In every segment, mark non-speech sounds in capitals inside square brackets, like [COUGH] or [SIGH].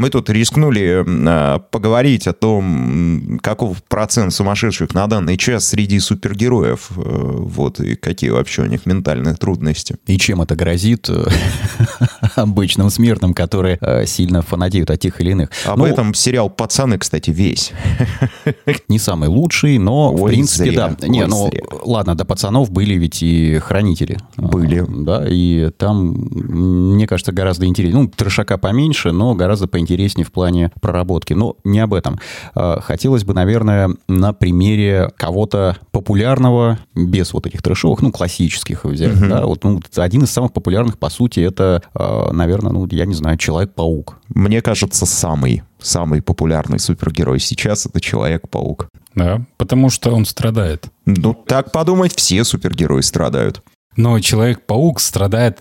Мы тут рискнули э, поговорить о том, каков процент сумасшедших на данный час среди супергероев, э, вот, и какие вообще у них ментальные трудности. И чем это грозит э, [LAUGHS] обычным смертным, которые сильно фанатеют от тех или иных. Об ну, этом сериал «Пацаны», кстати, весь. [LAUGHS] Не самый лучший, но, Ой, в принципе, зря. да. Не, Ой, ну, зря. ладно, до «Пацанов» были ведь и «Хранители». Были. А, да, и там, мне кажется, гораздо интереснее. Ну, трешака поменьше, но гораздо поинтереснее интереснее в плане проработки. Но не об этом. А, хотелось бы, наверное, на примере кого-то популярного, без вот этих трэшовых, ну, классических взять. Угу. Да? Вот, ну, один из самых популярных, по сути, это, а, наверное, ну, я не знаю, Человек-паук. Мне кажется, самый самый популярный супергерой сейчас это Человек-паук. Да, потому что он страдает. Ну, так подумать, все супергерои страдают. Но Человек-паук страдает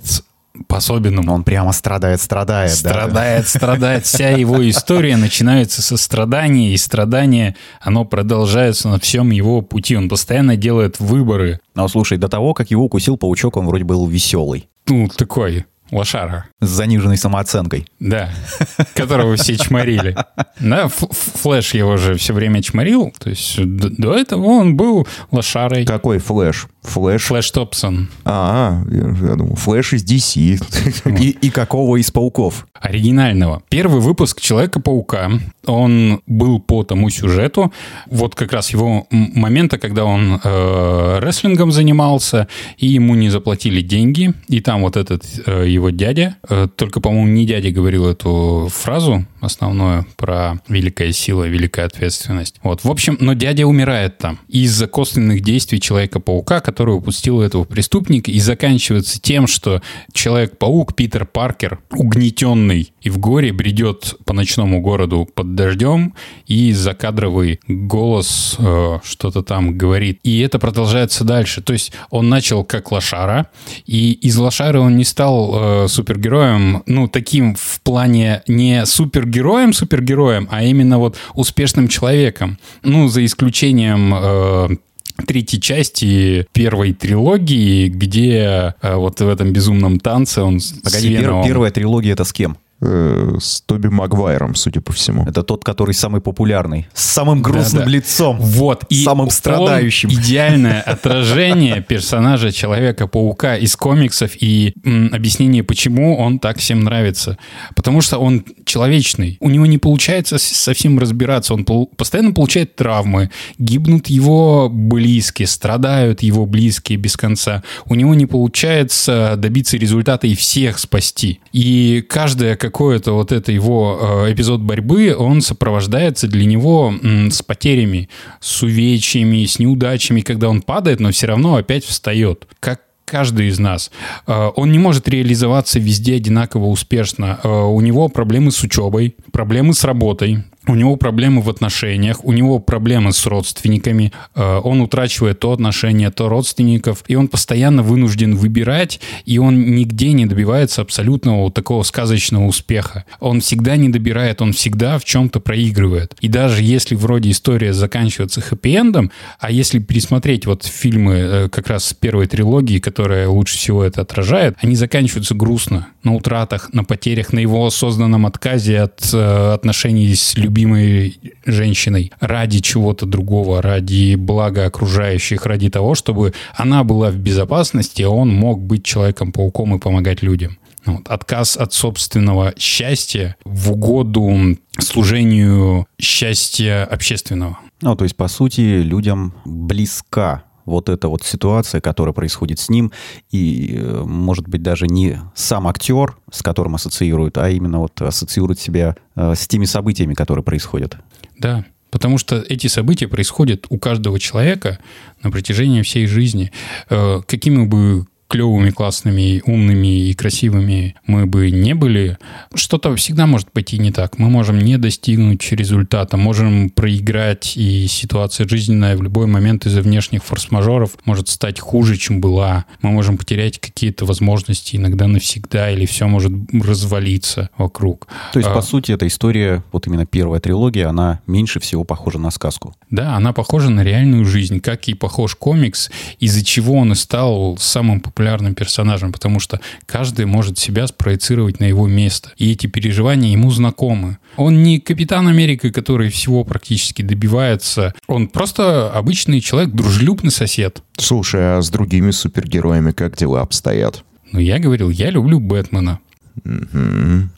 по-особенному. Он прямо страдает, страдает. Страдает, да? страдает. Вся его история начинается со страдания, и страдание, оно продолжается на всем его пути. Он постоянно делает выборы. Но слушай, до того, как его укусил паучок, он вроде был веселый. Ну, такой, лошара. С заниженной самооценкой. Да, которого все чморили. Да, Флэш его же все время чморил. То есть до этого он был лошарой. Какой Флэш? Флэш. Флэш Томпсон. А, я, думал, Флэш из DC. И, и какого из пауков? Оригинального. Первый выпуск Человека-паука, он был по тому сюжету, вот как раз его момента, когда он э, рестлингом занимался, и ему не заплатили деньги, и там вот этот э, его дядя, э, только, по-моему, не дядя говорил эту фразу основную про великая сила, великая ответственность. Вот, в общем, но дядя умирает там из-за косвенных действий Человека-паука, который упустил этого преступника, и заканчивается тем, что Человек-паук Питер Паркер, угнетенный и в горе, бредет по ночному городу под дождем, и закадровый голос э, что-то там говорит. И это продолжается дальше. То есть он начал как лошара, и из лошары он не стал э, супергероем, ну, таким в плане не супергероем-супергероем, а именно вот успешным человеком. Ну, за исключением э, третьей части первой трилогии, где э, вот в этом безумном танце он Погоди, пер, первая трилогия это с кем? Э, с Тоби Магуайром, судя по всему. Это тот, который самый популярный. С самым грустным да, да. лицом. Вот. И самым страдающим. идеальное [LAUGHS] отражение персонажа Человека-паука из комиксов и м, объяснение, почему он так всем нравится. Потому что он человечный. У него не получается совсем разбираться. Он пол- постоянно получает травмы. Гибнут его близкие, страдают его близкие без конца. У него не получается добиться результата и всех спасти. И каждая какой-то вот это его э, эпизод борьбы, он сопровождается для него с потерями, с увечьями, с неудачами, когда он падает, но все равно опять встает. Как каждый из нас. Э, он не может реализоваться везде одинаково успешно. Э, у него проблемы с учебой, проблемы с работой, у него проблемы в отношениях, у него проблемы с родственниками, э, он утрачивает то отношения, то родственников, и он постоянно вынужден выбирать, и он нигде не добивается абсолютного вот такого сказочного успеха. Он всегда не добирает, он всегда в чем-то проигрывает. И даже если вроде история заканчивается хэппи-эндом, а если пересмотреть вот фильмы э, как раз с первой трилогии, которая лучше всего это отражает, они заканчиваются грустно, на утратах, на потерях, на его осознанном отказе от э, отношений с любимым любимой женщиной ради чего-то другого, ради блага окружающих, ради того, чтобы она была в безопасности, а он мог быть Человеком-пауком и помогать людям. Вот. Отказ от собственного счастья в угоду служению счастья общественного. Ну, то есть, по сути, людям близка вот эта вот ситуация, которая происходит с ним, и, э, может быть, даже не сам актер, с которым ассоциируют, а именно вот ассоциирует себя э, с теми событиями, которые происходят. Да, Потому что эти события происходят у каждого человека на протяжении всей жизни. Э, какими бы клевыми, классными, умными и красивыми мы бы не были, что-то всегда может пойти не так. Мы можем не достигнуть результата, можем проиграть, и ситуация жизненная в любой момент из-за внешних форс-мажоров может стать хуже, чем была. Мы можем потерять какие-то возможности иногда навсегда, или все может развалиться вокруг. То есть, а, по сути, эта история, вот именно первая трилогия, она меньше всего похожа на сказку. Да, она похожа на реальную жизнь, как и похож комикс, из-за чего он и стал самым популярным популярным персонажем, потому что каждый может себя спроецировать на его место. И эти переживания ему знакомы. Он не капитан Америка, который всего практически добивается. Он просто обычный человек, дружелюбный сосед. Слушай, а с другими супергероями как дела обстоят? Ну, я говорил, я люблю Бэтмена.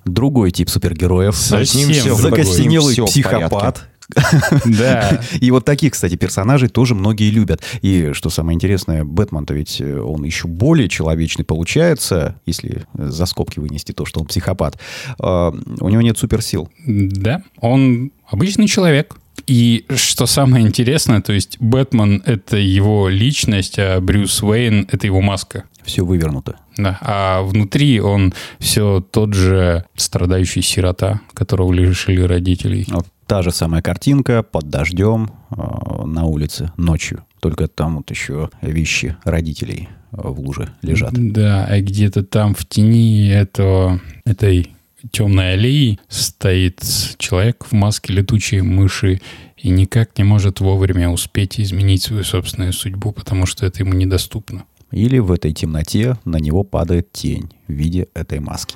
Другой тип супергероев. Совсем С ним всё в другой. Закостенелый Всё в психопат. [LAUGHS] Да. И вот таких, кстати, персонажей тоже многие любят. И что самое интересное, Бэтмен-то ведь э, он еще более человечный получается, если за скобки вынести то, что он психопат. А, У него нет суперсил. Да, он обычный человек. И что самое интересное, то есть Бэтмен — это его личность, а Брюс Уэйн — это его маска. Все вывернуто. Да, а внутри он все тот же страдающий сирота, которого лишили родителей. Вот та же самая картинка под дождем э, на улице ночью. Только там вот еще вещи родителей в луже лежат. Да, а где-то там в тени этого, этой темной аллеи стоит человек в маске летучей мыши и никак не может вовремя успеть изменить свою собственную судьбу, потому что это ему недоступно. Или в этой темноте на него падает тень в виде этой маски.